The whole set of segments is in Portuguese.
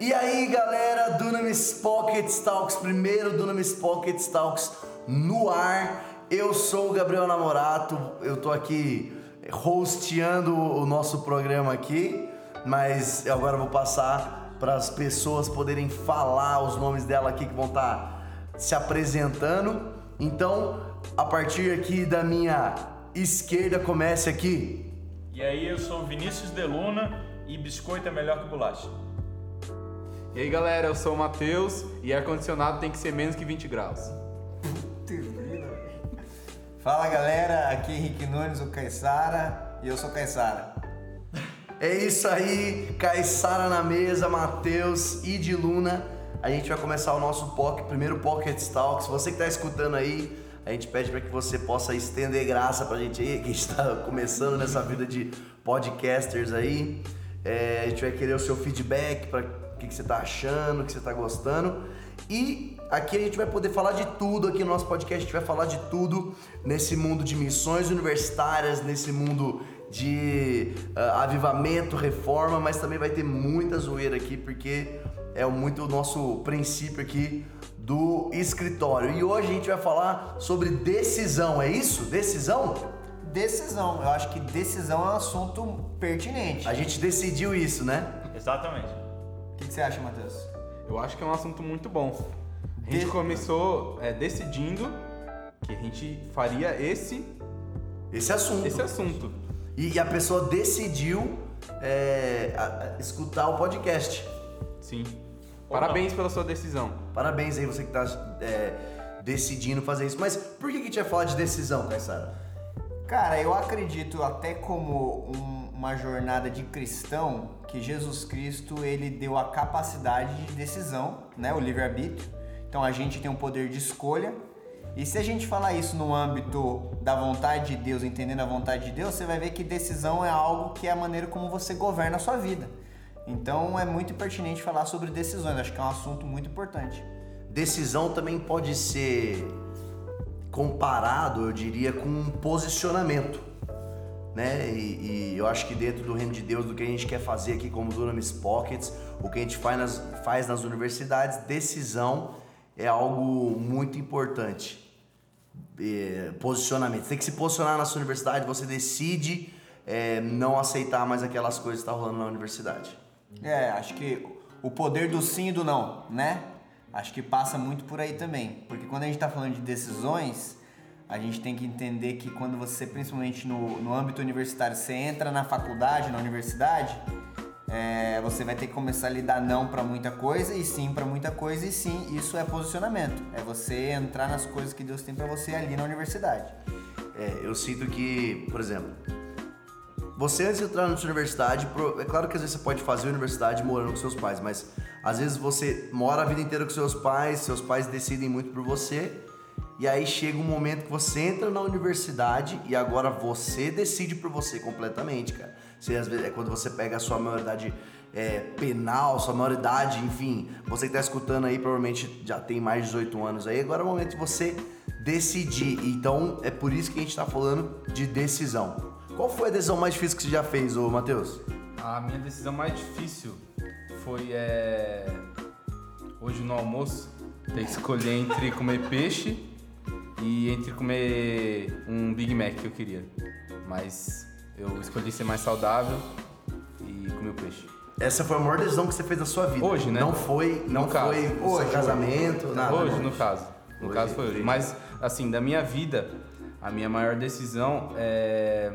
E aí galera, Dunamis Pocket Talks, primeiro Dunamis Pocket Talks no ar. Eu sou o Gabriel Namorato, eu tô aqui hosteando o nosso programa aqui, mas agora vou passar para as pessoas poderem falar os nomes dela aqui que vão estar se apresentando. Então, a partir aqui da minha esquerda, comece aqui. E aí, eu sou Vinícius Deluna e biscoito é melhor que bolacha. E aí galera, eu sou o Matheus e ar-condicionado tem que ser menos que 20 graus. Fala galera, aqui é Henrique Nunes, o Caissara, e eu sou Caissara. É isso aí, Caissara na mesa, Matheus e de Luna. A gente vai começar o nosso pocket, primeiro Pocket Talks. Você que está escutando aí, a gente pede para que você possa estender graça pra gente aí, que está começando nessa vida de podcasters aí. É, a gente vai querer o seu feedback para que, que você está achando, o que você está gostando. E aqui a gente vai poder falar de tudo aqui no nosso podcast, a gente vai falar de tudo nesse mundo de missões universitárias, nesse mundo de uh, avivamento, reforma, mas também vai ter muita zoeira aqui porque é muito o nosso princípio aqui do escritório. E hoje a gente vai falar sobre decisão, é isso? Decisão? Decisão, eu acho que decisão é um assunto pertinente. A gente decidiu isso, né? Exatamente. O que, que você acha, Matheus? Eu acho que é um assunto muito bom. A gente começou é, decidindo que a gente faria esse, Esse assunto. esse assunto. E a pessoa decidiu é, a- a- escutar o podcast. Sim. Ou Parabéns pela sua decisão. Parabéns aí você que tá é, decidindo fazer isso. Mas por que que a gente vai falar de decisão, Caissara? Cara, eu acredito até como um- uma jornada de cristão que Jesus Cristo ele deu a capacidade de decisão, né, o livre-arbítrio. Então a gente tem um poder de escolha. E se a gente falar isso no âmbito da vontade de Deus, entendendo a vontade de Deus, você vai ver que decisão é algo que é a maneira como você governa a sua vida. Então é muito pertinente falar sobre decisões, acho que é um assunto muito importante. Decisão também pode ser comparado, eu diria, com um posicionamento. Né? E, e eu acho que dentro do reino de Deus, do que a gente quer fazer aqui como Dunamis Pockets, o que a gente faz nas, faz nas universidades, decisão é algo muito importante. É, posicionamento. Você tem que se posicionar na sua universidade, você decide é, não aceitar mais aquelas coisas que estão rolando na universidade. É, acho que o poder do sim e do não, né? Acho que passa muito por aí também. Porque quando a gente está falando de decisões, a gente tem que entender que quando você, principalmente no, no âmbito universitário, você entra na faculdade, na universidade, é, você vai ter que começar a lhe dar não para muita coisa e sim para muita coisa, e sim, isso é posicionamento. É você entrar nas coisas que Deus tem para você ali na universidade. É, eu sinto que, por exemplo, você antes de entrar na universidade, é claro que às vezes você pode fazer a universidade morando com seus pais, mas às vezes você mora a vida inteira com seus pais, seus pais decidem muito por você, e aí chega um momento que você entra na universidade e agora você decide por você completamente, cara. Você, às vezes, é quando você pega a sua maioridade é, penal, sua maioridade, enfim, você que tá escutando aí provavelmente já tem mais de 18 anos aí, agora é o momento de você decidir. Então é por isso que a gente tá falando de decisão. Qual foi a decisão mais difícil que você já fez, ô Matheus? A minha decisão mais difícil foi é, hoje no almoço ter que escolher entre comer peixe e entre comer um Big Mac que eu queria. Mas eu escolhi ser mais saudável e comer o peixe. Essa foi a maior decisão que você fez na sua vida. Hoje, né? Não foi, não caso. foi o seu Hoje, casamento, nada. hoje, no caso. No Hoje, caso foi hoje. Mas, assim, da minha vida, a minha maior decisão é.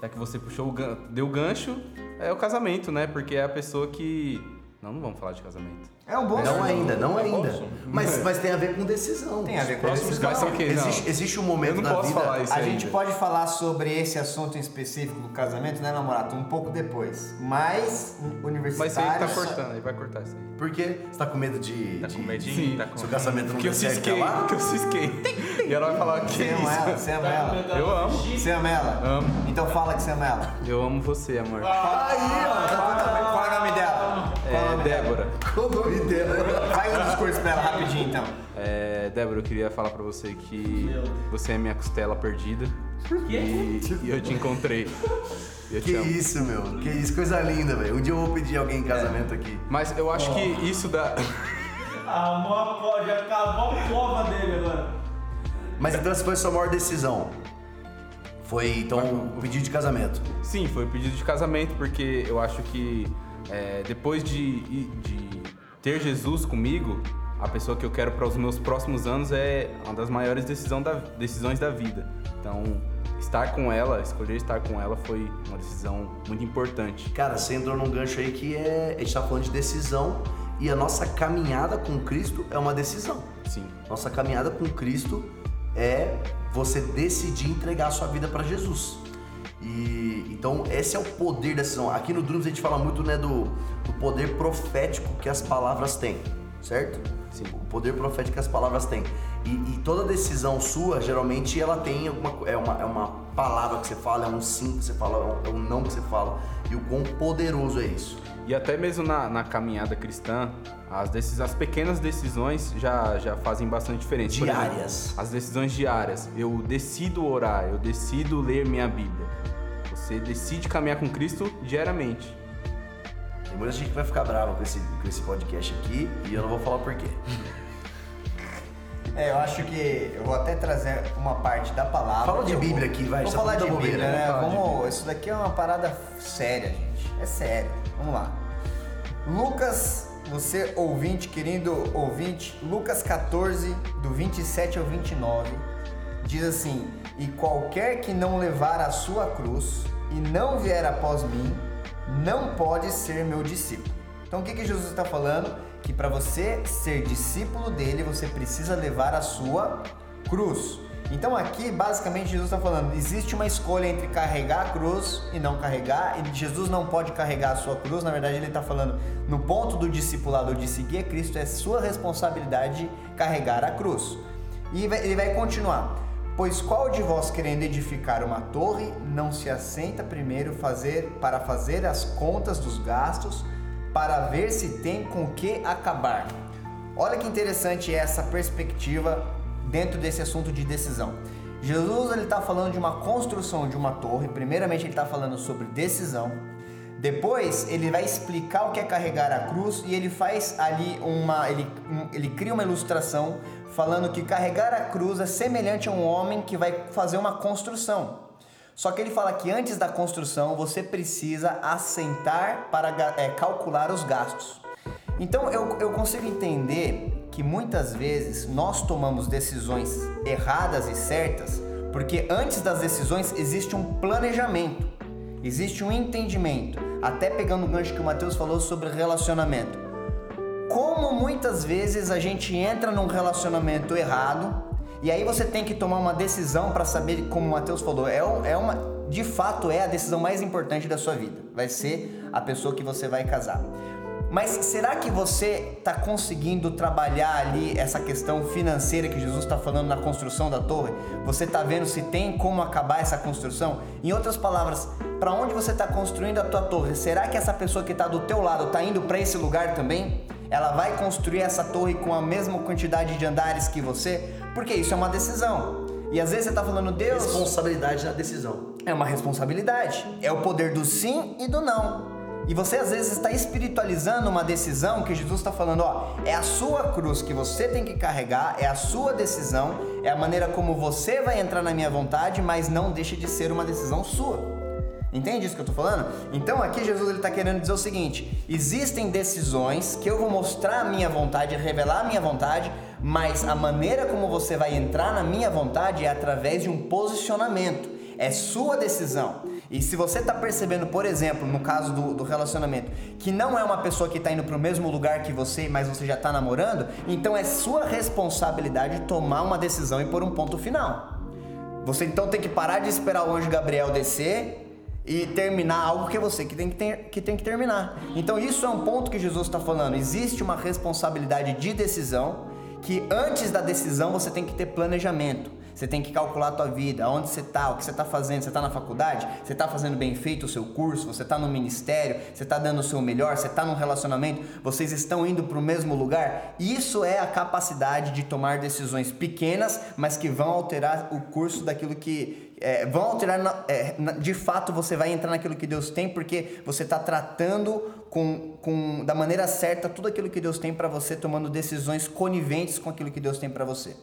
Já que você puxou o gan... deu o gancho, é o casamento, né? Porque é a pessoa que. Não, não vamos falar de casamento. É um bom Não ainda, não É ainda. Mas, mas tem a ver com decisão. Tem a ver com Próximos decisão. Mas são o quê? Existe, existe um momento Eu não na posso vida. falar isso A ainda. gente pode falar sobre esse assunto em específico do casamento, né, namorado? Um pouco depois. Mas, Mas universitário... isso aí tá cortando, ele vai cortar isso aí. Por quê? Você tá com medo de. Tá de- com medinho? Sim. Tá com... Seu casamento não eu der certo cisquei, lá? porque eu cisquei. E ela vai falar que Você ama ela? Você ama ela? Eu amo. Você ama ela? Amo. Então fala que você ama ela. Eu amo você, amor. Aí, ó. Tá tudo bem. É É? Débora. Qual o nome dela? Faz um discurso pra ela rapidinho então. É, Débora, eu queria falar pra você que você é minha costela perdida. E, e eu te encontrei. Eu Que te amo. isso, meu. Que isso, coisa linda, velho. Um dia eu vou pedir alguém em casamento aqui. Mas eu acho que isso dá. Ah, mó co- já acabou a cova dele agora. Mas então essa foi a sua maior decisão. Foi, então, o pedido de casamento. Sim, foi o pedido de casamento, porque eu acho que é, depois de, de ter Jesus comigo, a pessoa que eu quero para os meus próximos anos é uma das maiores decisão da- decisões da vida. Então, estar com ela, escolher estar com ela foi uma decisão muito importante. Cara, você entrou num gancho aí que é. A gente tá falando de decisão e a nossa caminhada com Cristo é uma decisão. Sim. Nossa caminhada com Cristo é você decidir entregar a sua vida para Jesus. E então esse é o poder da decisão. Aqui no Drums a gente fala muito né, do, do poder profético que as palavras têm, certo? Sim. O poder profético que as palavras têm. E, e toda decisão sua, geralmente, ela tem alguma é uma, é uma palavra que você fala, é um sim que você fala, é um, é um não que você fala. E o quão poderoso é isso. E até mesmo na, na caminhada cristã, as, decis- as pequenas decisões já, já fazem bastante diferença. Por exemplo, Diárias. as decisões diárias. Eu decido orar, eu decido ler minha Bíblia. Você decide caminhar com Cristo diariamente. Tem muita gente que vai ficar brava com esse, com esse podcast aqui e eu não vou falar por quê. É, eu acho que eu vou até trazer uma parte da palavra. Fala de Bíblia vou- aqui, vai, Vou só falar de Bíblia, né? né? Vamos, Bíblia. isso daqui é uma parada séria, gente. É sério. Vamos lá. Lucas, você ouvinte, querido ouvinte, Lucas 14, do 27 ao 29, diz assim: E qualquer que não levar a sua cruz e não vier após mim, não pode ser meu discípulo. Então o que, que Jesus está falando? Que para você ser discípulo dele, você precisa levar a sua cruz. Então aqui, basicamente, Jesus está falando, existe uma escolha entre carregar a cruz e não carregar, e Jesus não pode carregar a sua cruz, na verdade ele está falando, no ponto do discipulado de seguir Cristo, é sua responsabilidade carregar a cruz. E ele vai continuar, pois qual de vós querendo edificar uma torre, não se assenta primeiro fazer para fazer as contas dos gastos, para ver se tem com que acabar. Olha que interessante essa perspectiva dentro desse assunto de decisão. Jesus ele está falando de uma construção de uma torre. Primeiramente ele está falando sobre decisão. Depois ele vai explicar o que é carregar a cruz e ele faz ali uma ele, ele cria uma ilustração falando que carregar a cruz é semelhante a um homem que vai fazer uma construção. Só que ele fala que antes da construção você precisa assentar para é, calcular os gastos. Então eu, eu consigo entender que muitas vezes nós tomamos decisões erradas e certas porque antes das decisões existe um planejamento, existe um entendimento. Até pegando o gancho que o Matheus falou sobre relacionamento. Como muitas vezes a gente entra num relacionamento errado e aí você tem que tomar uma decisão para saber, como o Matheus falou, é, é uma, de fato é a decisão mais importante da sua vida. Vai ser a pessoa que você vai casar. Mas será que você está conseguindo trabalhar ali essa questão financeira que Jesus está falando na construção da torre? Você está vendo se tem como acabar essa construção? Em outras palavras, para onde você está construindo a tua torre? Será que essa pessoa que está do teu lado está indo para esse lugar também? Ela vai construir essa torre com a mesma quantidade de andares que você? Porque isso é uma decisão. E às vezes você está falando, Deus, Responsabilidade na decisão. é uma responsabilidade. É o poder do sim e do não. E você às vezes está espiritualizando uma decisão que Jesus está falando, ó, é a sua cruz que você tem que carregar, é a sua decisão, é a maneira como você vai entrar na minha vontade, mas não deixa de ser uma decisão sua. Entende isso que eu tô falando? Então aqui Jesus ele tá querendo dizer o seguinte: existem decisões que eu vou mostrar a minha vontade, revelar a minha vontade, mas a maneira como você vai entrar na minha vontade é através de um posicionamento. É sua decisão. E se você tá percebendo, por exemplo, no caso do, do relacionamento, que não é uma pessoa que tá indo pro mesmo lugar que você, mas você já tá namorando, então é sua responsabilidade tomar uma decisão e pôr um ponto final. Você então tem que parar de esperar o anjo Gabriel descer e terminar algo que você que tem que, ter, que tem que terminar. Então isso é um ponto que Jesus está falando. Existe uma responsabilidade de decisão que antes da decisão você tem que ter planejamento. Você tem que calcular a tua vida, onde você tá, o que você tá fazendo, você tá na faculdade, você tá fazendo bem feito o seu curso, você tá no ministério, você tá dando o seu melhor, você tá num relacionamento, vocês estão indo para o mesmo lugar. Isso é a capacidade de tomar decisões pequenas, mas que vão alterar o curso daquilo que é, vão alterar, na, é, na, de fato você vai entrar naquilo que Deus tem, porque você está tratando com, com, da maneira certa tudo aquilo que Deus tem para você, tomando decisões coniventes com aquilo que Deus tem para você.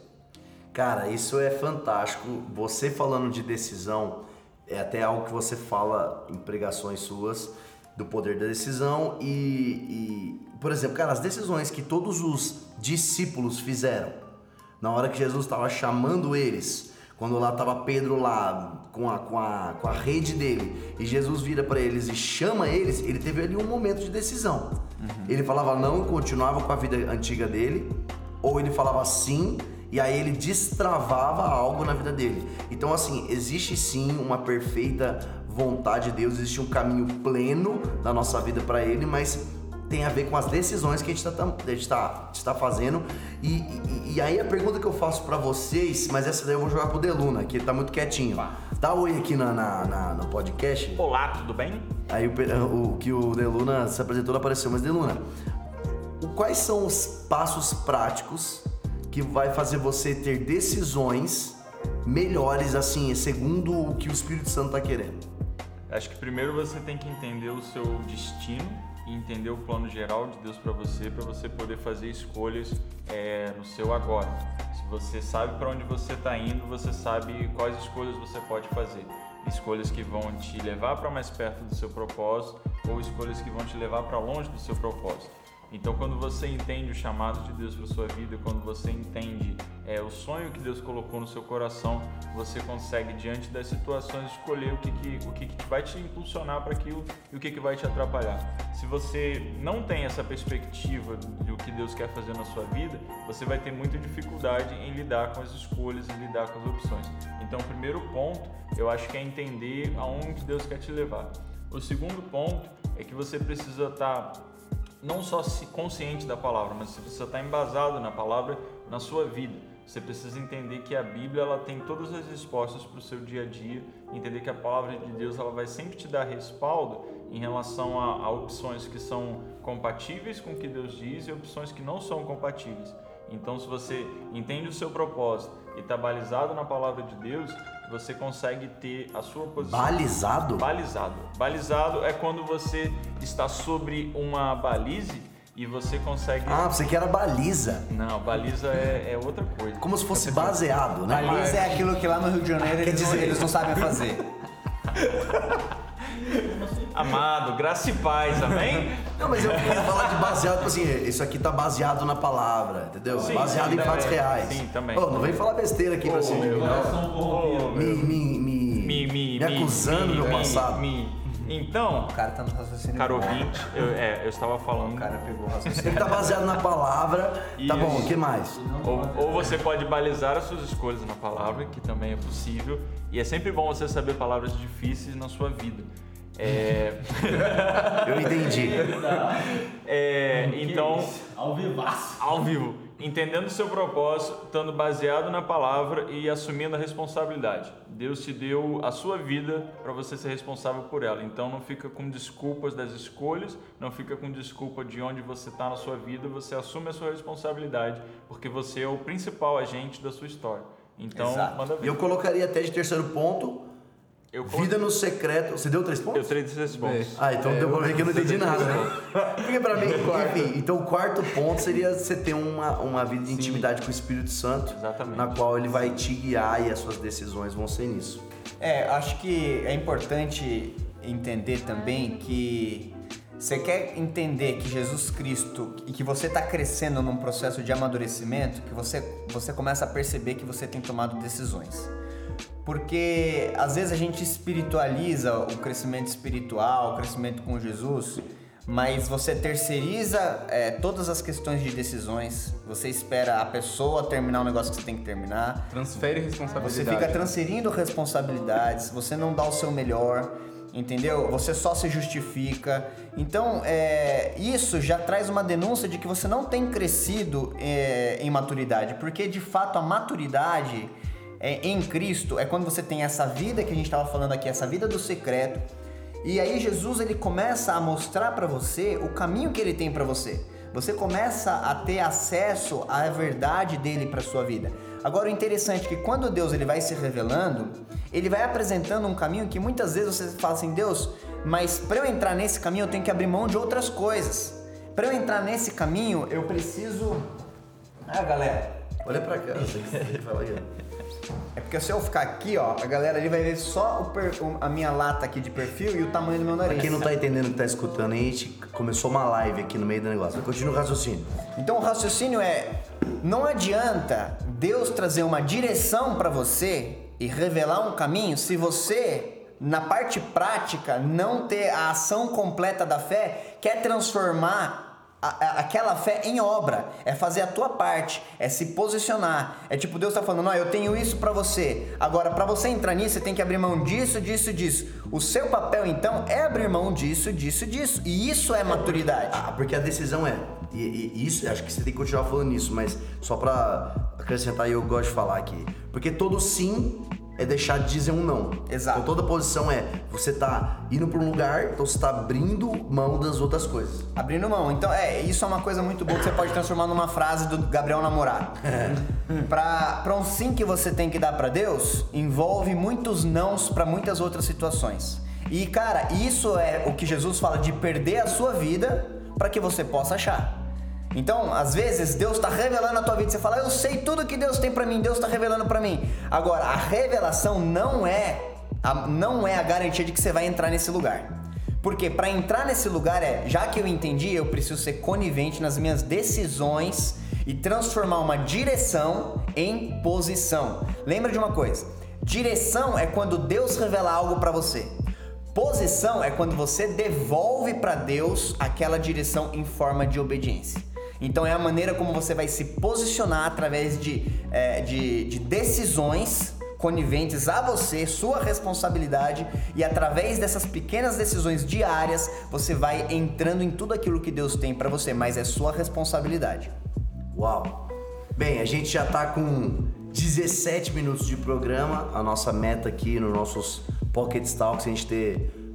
Cara, isso é fantástico. Você falando de decisão, é até algo que você fala em pregações suas, do poder da decisão e, e por exemplo, cara, as decisões que todos os discípulos fizeram na hora que Jesus estava chamando eles quando lá estava Pedro lá com a, com, a, com a rede dele e Jesus vira para eles e chama eles, ele teve ali um momento de decisão. Uhum. Ele falava não e continuava com a vida antiga dele, ou ele falava sim e aí ele destravava algo na vida dele. Então, assim, existe sim uma perfeita vontade de Deus, existe um caminho pleno da nossa vida para ele, mas tem a ver com as decisões que a gente está tá, tá fazendo. E, e, e, aí a pergunta que eu faço para vocês, mas essa daí eu vou jogar pro Deluna, que ele tá muito quietinho. Dá oi aqui na, na, na, no podcast. Olá, tudo bem? Aí o, o que o Deluna se apresentou apareceu, mas Deluna, quais são os passos práticos que vai fazer você ter decisões melhores, assim, segundo o que o Espírito Santo tá querendo? Acho que primeiro você tem que entender o seu destino e entender o plano geral de Deus para você, para você poder fazer escolhas é, no seu agora. Se você sabe para onde você está indo, você sabe quais escolhas você pode fazer. Escolhas que vão te levar para mais perto do seu propósito ou escolhas que vão te levar para longe do seu propósito. Então, quando você entende o chamado de Deus para sua vida, quando você entende é, o sonho que Deus colocou no seu coração, você consegue diante das situações escolher o que, que o que, que vai te impulsionar para aquilo e o que, que vai te atrapalhar. Se você não tem essa perspectiva do que Deus quer fazer na sua vida, você vai ter muita dificuldade em lidar com as escolhas, em lidar com as opções. Então, o primeiro ponto, eu acho que é entender aonde Deus quer te levar. O segundo ponto é que você precisa estar tá não só consciente da palavra, mas você precisa estar embasado na palavra na sua vida. Você precisa entender que a Bíblia ela tem todas as respostas para o seu dia a dia, entender que a palavra de Deus ela vai sempre te dar respaldo em relação a, a opções que são compatíveis com o que Deus diz e opções que não são compatíveis. Então, se você entende o seu propósito e está balizado na palavra de Deus, você consegue ter a sua posição. Balizado? Balizado. Balizado é quando você está sobre uma balize e você consegue. Ah, você quer a baliza. Não, baliza é, é outra coisa. Como se fosse baseado, né? Baliza é aquilo que lá no Rio de Janeiro eles, dizer... eles não sabem fazer. Amado, graça e paz, amém? Não, mas eu queria falar de baseado, tipo assim, isso aqui tá baseado na palavra, entendeu? Sim, baseado em fatos reais. Sim, também. Pô, não vem falar besteira aqui oh, pra cima. Oh, me, me, me, me, me, acusando do passado. Me, então, o cara tá no raciocínio. Caro ouvinte, eu, é, eu estava falando. O cara pegou o raciocínio. Ele tá baseado na palavra. Isso. Tá bom, o que mais? Ou, ou, você pode balizar as suas escolhas na palavra, que também é possível. E é sempre bom você saber palavras difíceis na sua vida. É... Eu entendi. É, então. Ao vivaço. Ao vivo. Entendendo o seu propósito, estando baseado na palavra e assumindo a responsabilidade. Deus te deu a sua vida para você ser responsável por ela. Então não fica com desculpas das escolhas, não fica com desculpa de onde você está na sua vida, você assume a sua responsabilidade, porque você é o principal agente da sua história. Então, Exato. manda ver. Eu colocaria até de terceiro ponto eu Vida no secreto. Você deu três pontos? Eu três três pontos. Ah, então é, deu pra ver que eu não entendi nada, né? Porque pra mim, enfim, então o quarto ponto seria você ter uma, uma vida de Sim. intimidade com o Espírito Santo. Exatamente. Na qual ele vai te guiar e as suas decisões vão ser nisso. É, acho que é importante entender também que você quer entender que Jesus Cristo e que você está crescendo num processo de amadurecimento, que você, você começa a perceber que você tem tomado decisões. Porque às vezes a gente espiritualiza o crescimento espiritual, o crescimento com Jesus, mas você terceiriza é, todas as questões de decisões. Você espera a pessoa terminar o negócio que você tem que terminar. Transfere responsabilidade. Você fica transferindo responsabilidades, você não dá o seu melhor, entendeu? Você só se justifica. Então, é, isso já traz uma denúncia de que você não tem crescido é, em maturidade, porque de fato a maturidade é, em Cristo é quando você tem essa vida que a gente estava falando aqui, essa vida do secreto. E aí Jesus ele começa a mostrar para você o caminho que ele tem para você. Você começa a ter acesso à verdade dele para sua vida. Agora o interessante é que quando Deus ele vai se revelando, ele vai apresentando um caminho que muitas vezes você fala assim, Deus, mas para eu entrar nesse caminho eu tenho que abrir mão de outras coisas. Para eu entrar nesse caminho eu preciso. Ah, galera. Olha pra cá, você que fala aí. É porque se eu ficar aqui, ó, a galera ali vai ver só o per- o- a minha lata aqui de perfil e o tamanho do meu nariz. Pra quem não tá entendendo o que tá escutando, a gente começou uma live aqui no meio do negócio. Continua o raciocínio. Então o raciocínio é: não adianta Deus trazer uma direção para você e revelar um caminho se você, na parte prática, não ter a ação completa da fé, quer transformar aquela fé em obra, é fazer a tua parte, é se posicionar. É tipo Deus tá falando, ó, eu tenho isso para você. Agora para você entrar nisso, você tem que abrir mão disso, disso, disso. O seu papel então é abrir mão disso, disso, disso. E isso é maturidade. Ah, porque a decisão é. E, e isso, acho que você tem que continuar falando nisso, mas só pra acrescentar, eu gosto de falar aqui. Porque todo sim é deixar de dizer um não. Exato. Então toda posição é você tá indo pra um lugar, então você tá abrindo mão das outras coisas. Abrindo mão. Então, é, isso é uma coisa muito boa que você pode transformar numa frase do Gabriel Namorado. pra, pra um sim que você tem que dar pra Deus, envolve muitos nãos pra muitas outras situações. E, cara, isso é o que Jesus fala de perder a sua vida pra que você possa achar. Então, às vezes, Deus está revelando a tua vida. Você fala, eu sei tudo que Deus tem pra mim, Deus está revelando pra mim. Agora, a revelação não é a, não é a garantia de que você vai entrar nesse lugar. Porque para entrar nesse lugar é, já que eu entendi, eu preciso ser conivente nas minhas decisões e transformar uma direção em posição. Lembra de uma coisa: direção é quando Deus revela algo para você. Posição é quando você devolve para Deus aquela direção em forma de obediência. Então é a maneira como você vai se posicionar através de, é, de, de decisões coniventes a você, sua responsabilidade, e através dessas pequenas decisões diárias, você vai entrando em tudo aquilo que Deus tem para você, mas é sua responsabilidade. Uau! Bem, a gente já tá com 17 minutos de programa. A nossa meta aqui nos nossos Pocket Talks é a gente ter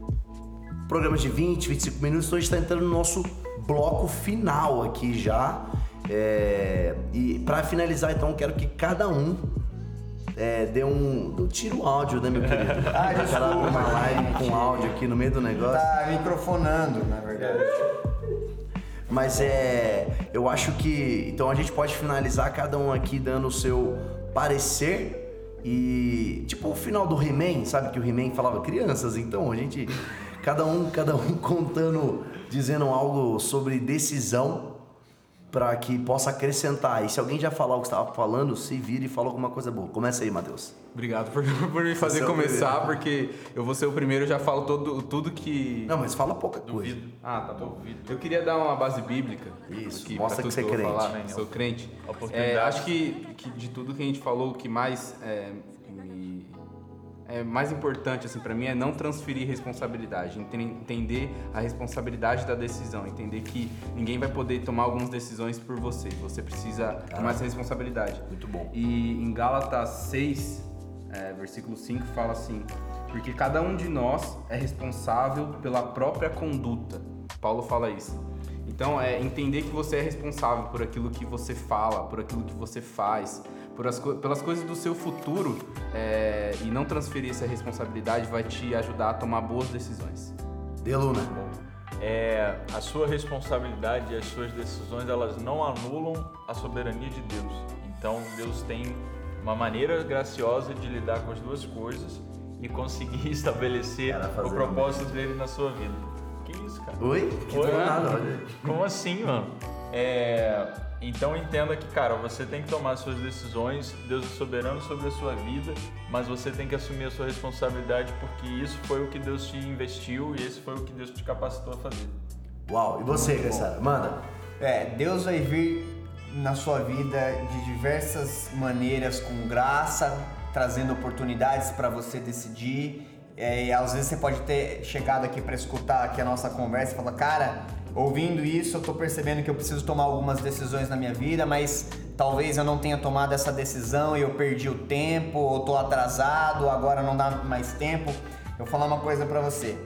programas de 20, 25 minutos. Então a gente tá entrando no nosso bloco final aqui já. É, E para finalizar, então, quero que cada um é, dê um. Tira o áudio, né, meu querido? Ah, O cara desculpa, uma live com áudio aqui no meio do negócio. Tá microfonando, na verdade. Mas é. Eu acho que. Então a gente pode finalizar cada um aqui dando o seu parecer. E. Tipo o final do He-Man, sabe? Que o He-Man falava crianças, então a gente. Cada um, cada um contando, dizendo algo sobre decisão para que possa acrescentar. E se alguém já falar o que estava falando, se vira e fala alguma coisa boa. Começa aí, Matheus. Obrigado por, por me fazer Você é começar, porque eu vou ser o primeiro, eu já falo todo, tudo que. Não, mas fala pouca coisa. Duvido. Ah, tá bom. Eu queria dar uma base bíblica. Isso, aqui mostra que você é eu vou crente. falar, Sou crente. É, acho que, que de tudo que a gente falou, o que mais é, é mais importante assim para mim é não transferir responsabilidade, enten- entender a responsabilidade da decisão, entender que ninguém vai poder tomar algumas decisões por você. Você precisa tomar essa responsabilidade. Muito bom. E em Gálatas 6, é, versículo 5, fala assim: Porque cada um de nós é responsável pela própria conduta. Paulo fala isso. Então, é entender que você é responsável por aquilo que você fala, por aquilo que você faz, co- pelas coisas do seu futuro é, e não transferir essa responsabilidade vai te ajudar a tomar boas decisões. Deluna. É, a sua responsabilidade e as suas decisões elas não anulam a soberania de Deus. Então Deus tem uma maneira graciosa de lidar com as duas coisas e conseguir estabelecer Cara, o propósito dele na sua vida. Que isso, cara? Oi? Que Oi? do nada, olha. Como assim, mano? É, então entenda que, cara, você tem que tomar suas decisões, Deus é soberano sobre a sua vida, mas você tem que assumir a sua responsabilidade porque isso foi o que Deus te investiu e esse foi o que Deus te capacitou a fazer. Uau. E você, Caissara? Manda. É, Deus vai vir na sua vida de diversas maneiras, com graça, trazendo oportunidades para você decidir. É, e às vezes você pode ter chegado aqui para escutar aqui a nossa conversa e falar, cara, ouvindo isso, eu tô percebendo que eu preciso tomar algumas decisões na minha vida, mas talvez eu não tenha tomado essa decisão e eu perdi o tempo, ou tô atrasado, agora não dá mais tempo. Eu vou falar uma coisa para você.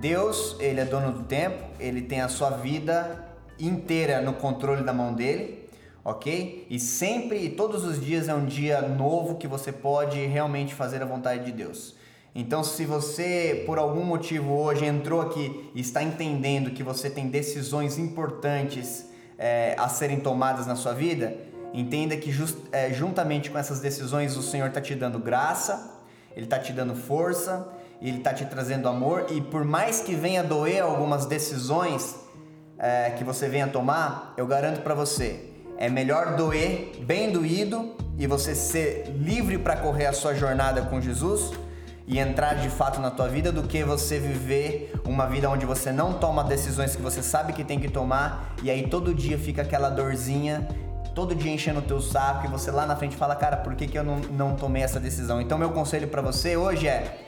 Deus, ele é dono do tempo, ele tem a sua vida inteira no controle da mão dele, ok? E sempre e todos os dias é um dia novo que você pode realmente fazer a vontade de Deus. Então, se você por algum motivo hoje entrou aqui e está entendendo que você tem decisões importantes é, a serem tomadas na sua vida, entenda que just, é, juntamente com essas decisões o Senhor está te dando graça, Ele está te dando força, Ele está te trazendo amor e por mais que venha doer algumas decisões é, que você venha tomar, eu garanto para você, é melhor doer bem doído e você ser livre para correr a sua jornada com Jesus e entrar de fato na tua vida do que você viver uma vida onde você não toma decisões que você sabe que tem que tomar e aí todo dia fica aquela dorzinha, todo dia enchendo o teu saco e você lá na frente fala, cara, por que, que eu não, não tomei essa decisão? Então meu conselho para você hoje é,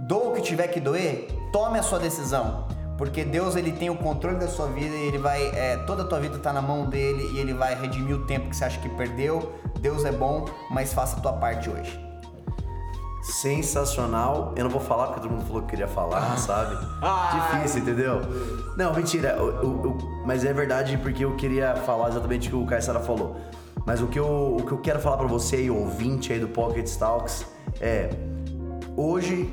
doa o que tiver que doer, tome a sua decisão. Porque Deus ele tem o controle da sua vida e ele vai é, toda a tua vida está na mão dele e ele vai redimir o tempo que você acha que perdeu. Deus é bom, mas faça a tua parte hoje sensacional. Eu não vou falar porque todo mundo falou que queria falar, sabe? Difícil, entendeu? Não, mentira. Eu, eu, eu, mas é verdade porque eu queria falar exatamente o que o Caissara falou. Mas o que eu, o que eu quero falar para você aí, ouvinte aí do Pocket Talks, é hoje,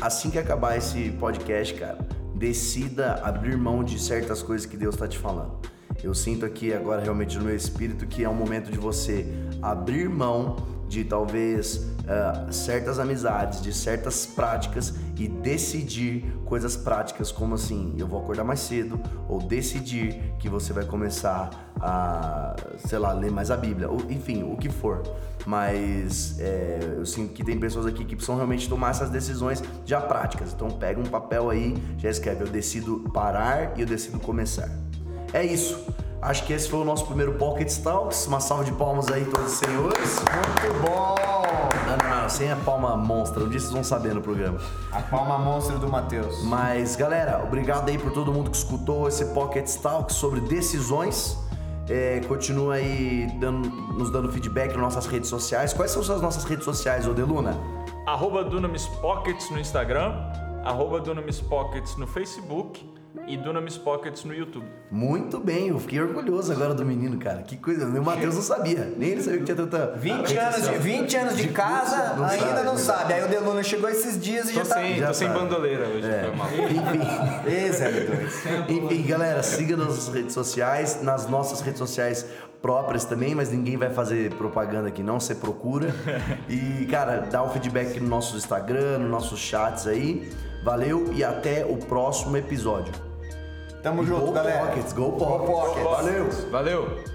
assim que acabar esse podcast, cara, decida abrir mão de certas coisas que Deus tá te falando. Eu sinto aqui agora realmente no meu espírito que é um momento de você abrir mão de talvez uh, certas amizades, de certas práticas e decidir coisas práticas como assim, eu vou acordar mais cedo, ou decidir que você vai começar a, sei lá, ler mais a Bíblia, ou, enfim, o que for. Mas é, eu sinto que tem pessoas aqui que precisam realmente tomar essas decisões já práticas. Então pega um papel aí, já escreve, eu decido parar e eu decido começar. É isso. Acho que esse foi o nosso primeiro Pocket Talks. Uma salva de palmas aí, todos os senhores. Muito bom! Não, não, sem a palma monstra. Um dia vocês vão saber no programa. A palma monstra do Matheus. Mas, galera, obrigado aí por todo mundo que escutou esse Pocket Talks sobre decisões. É, continua aí dando, nos dando feedback nas nossas redes sociais. Quais são as nossas redes sociais, Odeluna? Arroba Dunamis Pockets no Instagram, arroba Dunamis Pockets no Facebook e Dunamis Pockets no YouTube. Muito bem, eu fiquei orgulhoso agora do menino, cara. Que coisa, o Matheus não sabia, nem ele sabia que tinha tanta. 20 anos de, 20 anos de, casa, não ainda sabe, não sabe. Aí o Deluna chegou esses dias e tô já sem, tá. Tô sem bandoleira hoje, é. Enfim. Esse é Enfim, galera, siga nas redes sociais, nas nossas redes sociais próprias também, mas ninguém vai fazer propaganda aqui não, você procura. E, cara, dá o um feedback no nosso Instagram, nos nossos chats aí. Valeu e até o próximo episódio. Tamo junto, go galera. Pockets, go Pockets. Go Pockets. Valeu. Valeu.